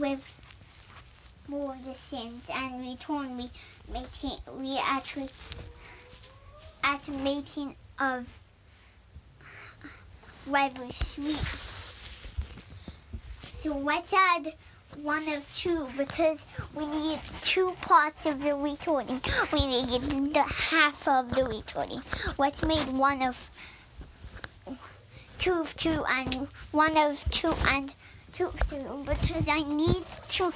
with more of the sins and return we making we actually at making of level sweet. So let's add one of two because we need two parts of the recording. We need the half of the recording. Let's make one of two of two and one of two and of because I need to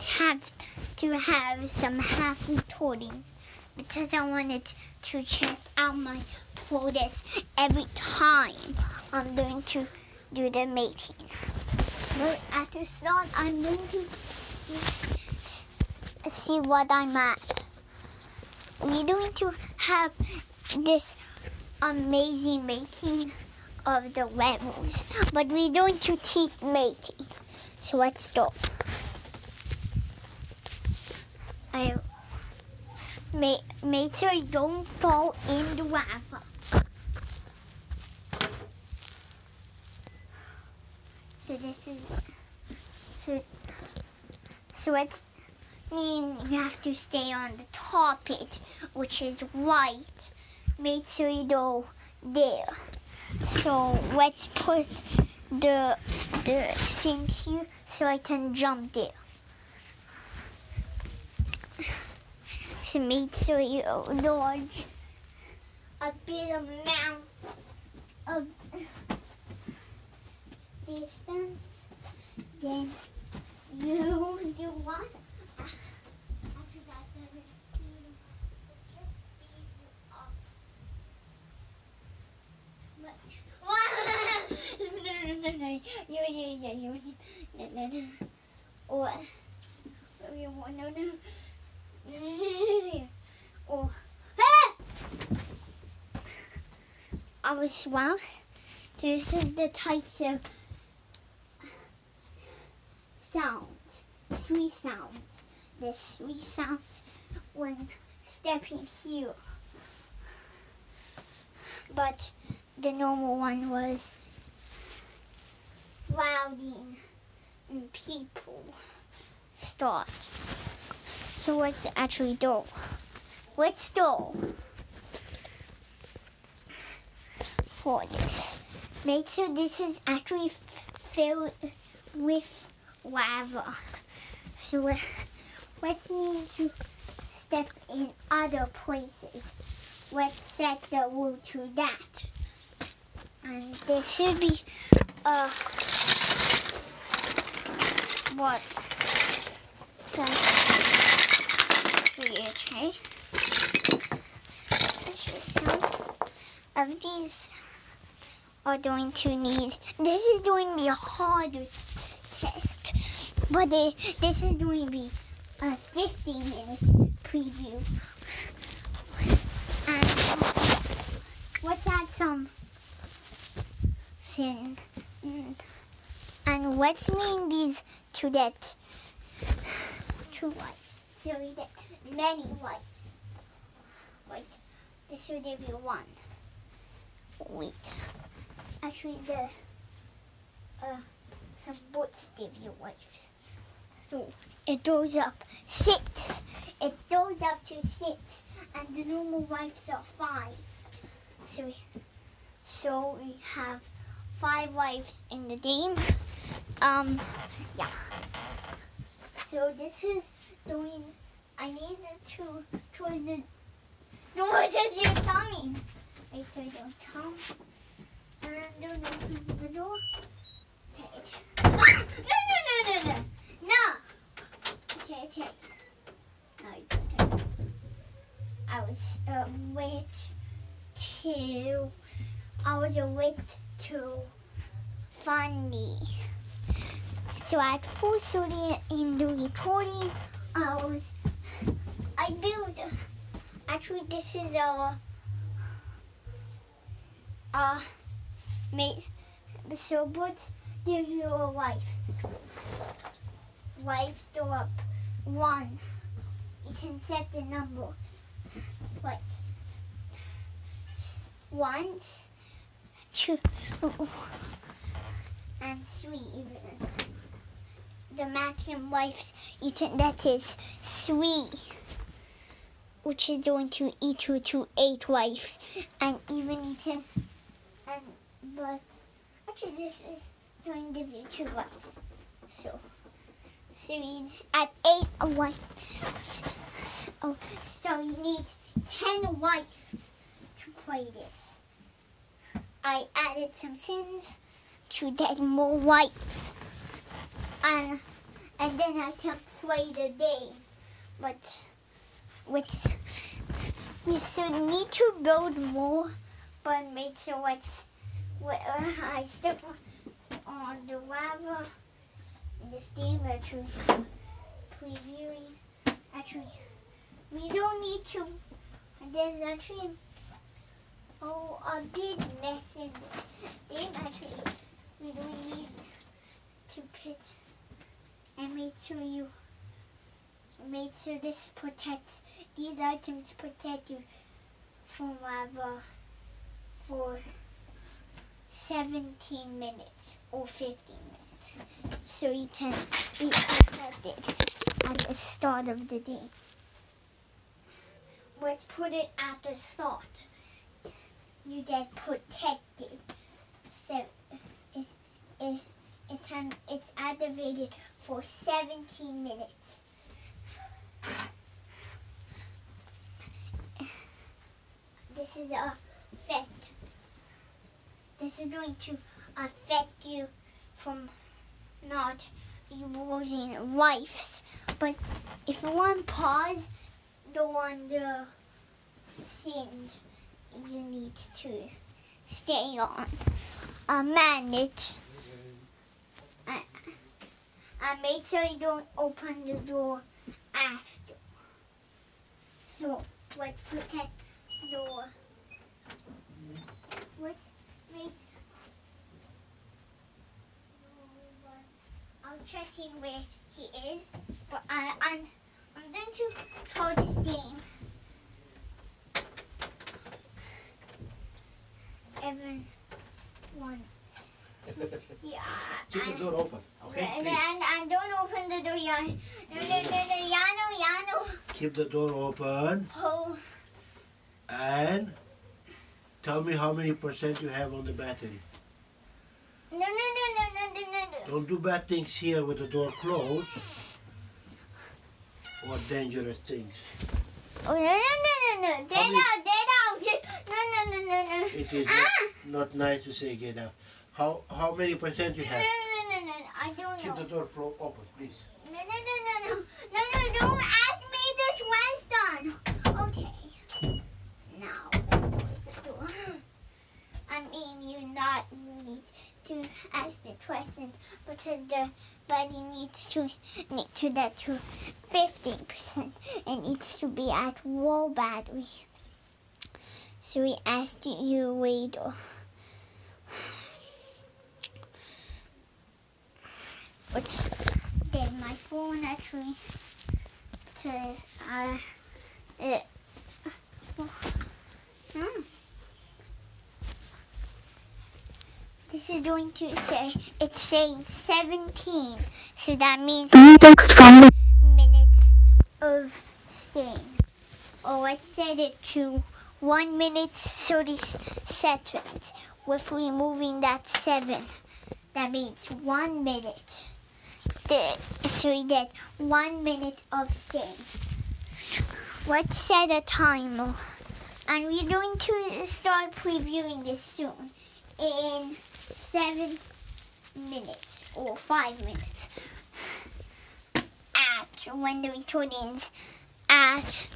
have to have some happy recordings because I wanted to check out my folders every time I'm going to do the making. But at the start, I'm going to see, see what I'm at. We're going to have this amazing making of the levels, but we're going to keep making. So let's stop. I make, make sure you don't fall in the lava. So this is so so it's mean you have to stay on the top it, which is white. Make sure you go there. So let's put the the thing here so I can jump there. So make sure you dodge a bit amount of distance. Then you do what? After that, there's a speed. It just speeds you up. You, no, no, no. Or, no, no. Or, ah! I was wow. So this is the types of sounds, sweet sounds. The sweet sounds when stepping here. But the normal one was louding and people start. So let's actually do. Let's do for this. Make sure this is actually filled with lava. So let's need to step in other places. Let's set the rule to that. And there should be uh what so okay. Some of these are going to need this is going to be a harder test. But they, this is going to be a 15 minute preview. And let's add some sin. Mm. And let's name these two that two wives? So we get many wives. Wait, this will give you one. Wait. Actually, the uh, some boots give you wipes. So it goes up six. It goes up to six, and the normal wives are five. So we, so we have five wives in the game. Um, yeah. So this is doing. I need to towards the. No, just your tummy. Wait, so your tongue. And open the door. Okay. Ah! No, no, no, no, no. No. Okay, okay. No. I was a bit too. I was a bit too funny. So at full study in the recording, I was. I built. Actually, this is a. Uh, made so but give you a wife. Wife store up one. You can set the number. What? One, two, and three even. The maximum wipes eaten that is sweet, which is going to eat equal to eight wives, and even eaten, and but actually this is going to be two wipes. So three at eight wipes. Oh, so you need ten wives to play this. I added some sins to get more wipes. And, and then I can play the game. But with we should need to build more, but make sure it's well, I step on the lava the steam actually previewing actually we don't need to. There's actually oh a big mess in this game actually. We don't need to pit and make sure you make sure this protects these items protect you from lava for 17 minutes or 15 minutes. So you can be protected at the start of the day. Let's put it at the start. You get protected. So it, it, it it's activated for 17 minutes. This is a effect. This is going to affect you from not using lives. But if you want pause the one the scenes, you need to stay on a minute. And, and make sure you don't open the door after. So let's protect the door. Let's make I'm checking where he is, but I, I'm I'm going to call this game. Everyone. Yeah. Keep the door open, okay? and, and, and don't open the door, Yano. No, no, no, no, Yano, Yano. Keep the door open Oh, and tell me how many percent you have on the battery. no, no, no, no, no, no, no, no. Don't do bad things here with the door closed or dangerous things. Oh, no, no, no, no, no. Get out, get out. No, no, no, no, no. It is Ah! not, not nice to say get out. How how many percent you have? no, no, no, no. I don't Keep the door clo- open, please. No, no, no, no, no. No, no, don't ask me this question. Okay. Now, let's close the door. I mean, you not need to ask the question because the body needs to need to get to 15%. It needs to be at low battery. So we asked you later. What's dead my phone actually because I it Hmm. this is going to say it's saying 17 so that means Text from minutes of staying Oh, I set it to 1 minute 30 seconds. With removing that 7 that means 1 minute so we did one minute of staying. Let's set a timer. And we're going to start previewing this soon. In seven minutes or five minutes. At when the recording's at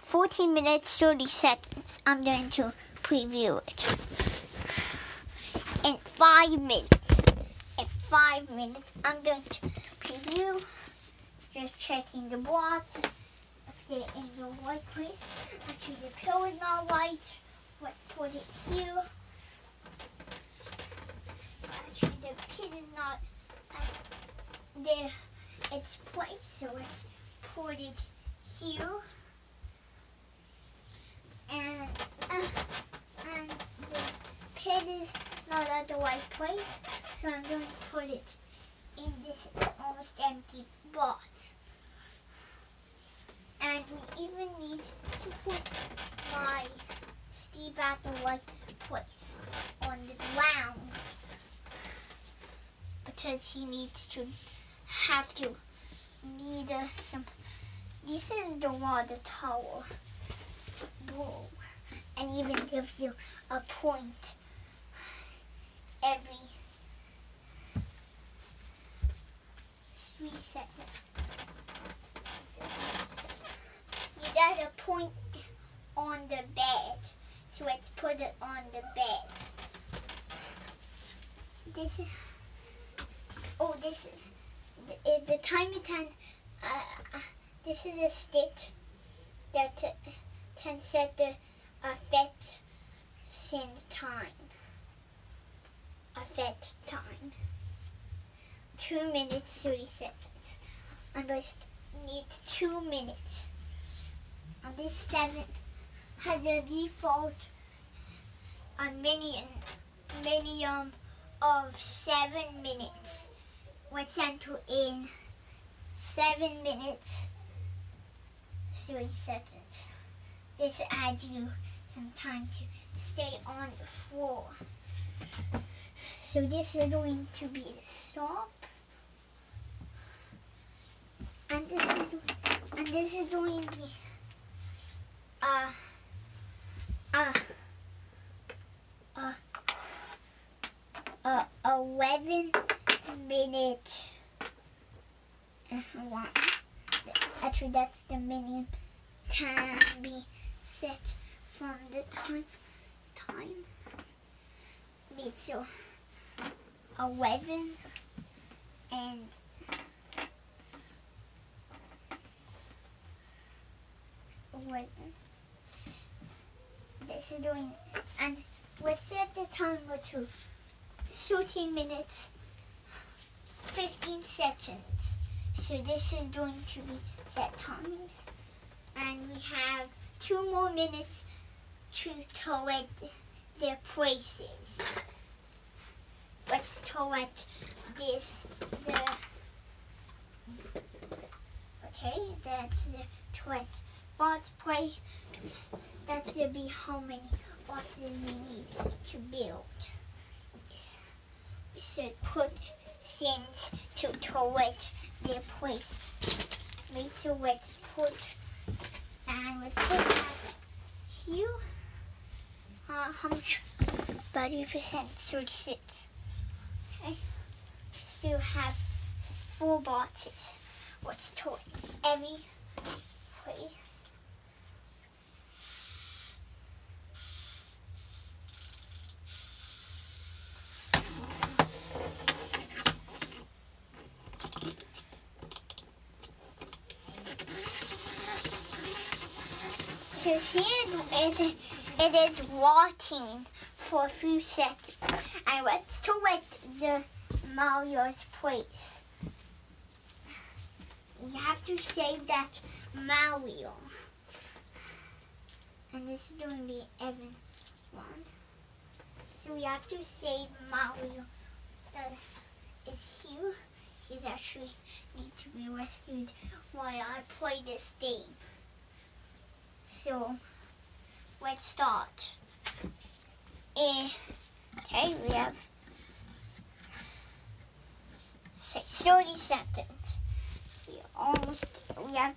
14 minutes 30 seconds. I'm going to preview it. In five minutes in five minutes. I'm going to preview, just checking the blocks, if they're in the right place. Actually, the pill is not right. Let's put it here. Actually, the pin is not at the, its place, so let's put it here. And, uh, and the pin is not at the right place, so I'm going to put it in this almost empty box. And we even need to put my Steve at the right place on the ground because he needs to have to need uh, some. This is the water tower and even gives you a point every three seconds. You got a point on the bed, so let's put it on the bed. This is. Oh, this is the, the timer ten. Uh, uh, this is a stick that uh, can set the effect send time. Effect time. Two minutes thirty seconds. I just need two minutes. And this seven has a default a minimum minimum of seven minutes. Let's enter in seven minutes, three seconds. This adds you some time to stay on the floor. So this is going to be the. And this is and this is going to be uh uh uh uh eleven minute uh, one. Actually, that's the minimum time be set from the time time. Be so eleven and This is doing and let's set the timer to 13 minutes 15 seconds. So this is going to be set times. And we have two more minutes to collect their places. Let's collect this, the, okay, that's the 20 box place. That should be how many boxes we need to build. We should put sins to collect their place. Wait, so let's put, and let's put that here. Uh, how much? 30%, 36. Okay. Still have four boxes. Let's toy every place. So here it, it is walking for a few seconds. And let's select the Mario's place. We have to save that Mario. And this is going to be Evan one. So we have to save Mario that is here. He's actually need to be rescued while I play this game. So let's start. Eh, okay, we have say 30 seconds. We almost we have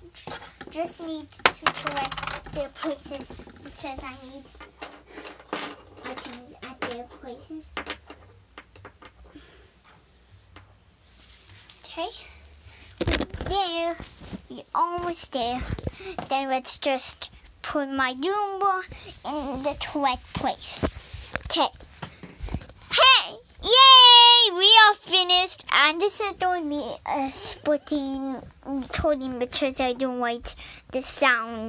just need to collect their places because I need items at their places. Okay. There. We almost there. Then let's just put my Goomba in the correct place. Okay. Hey! Yay! We are finished. And this is me uh, a splitting, recording because I don't like the sound.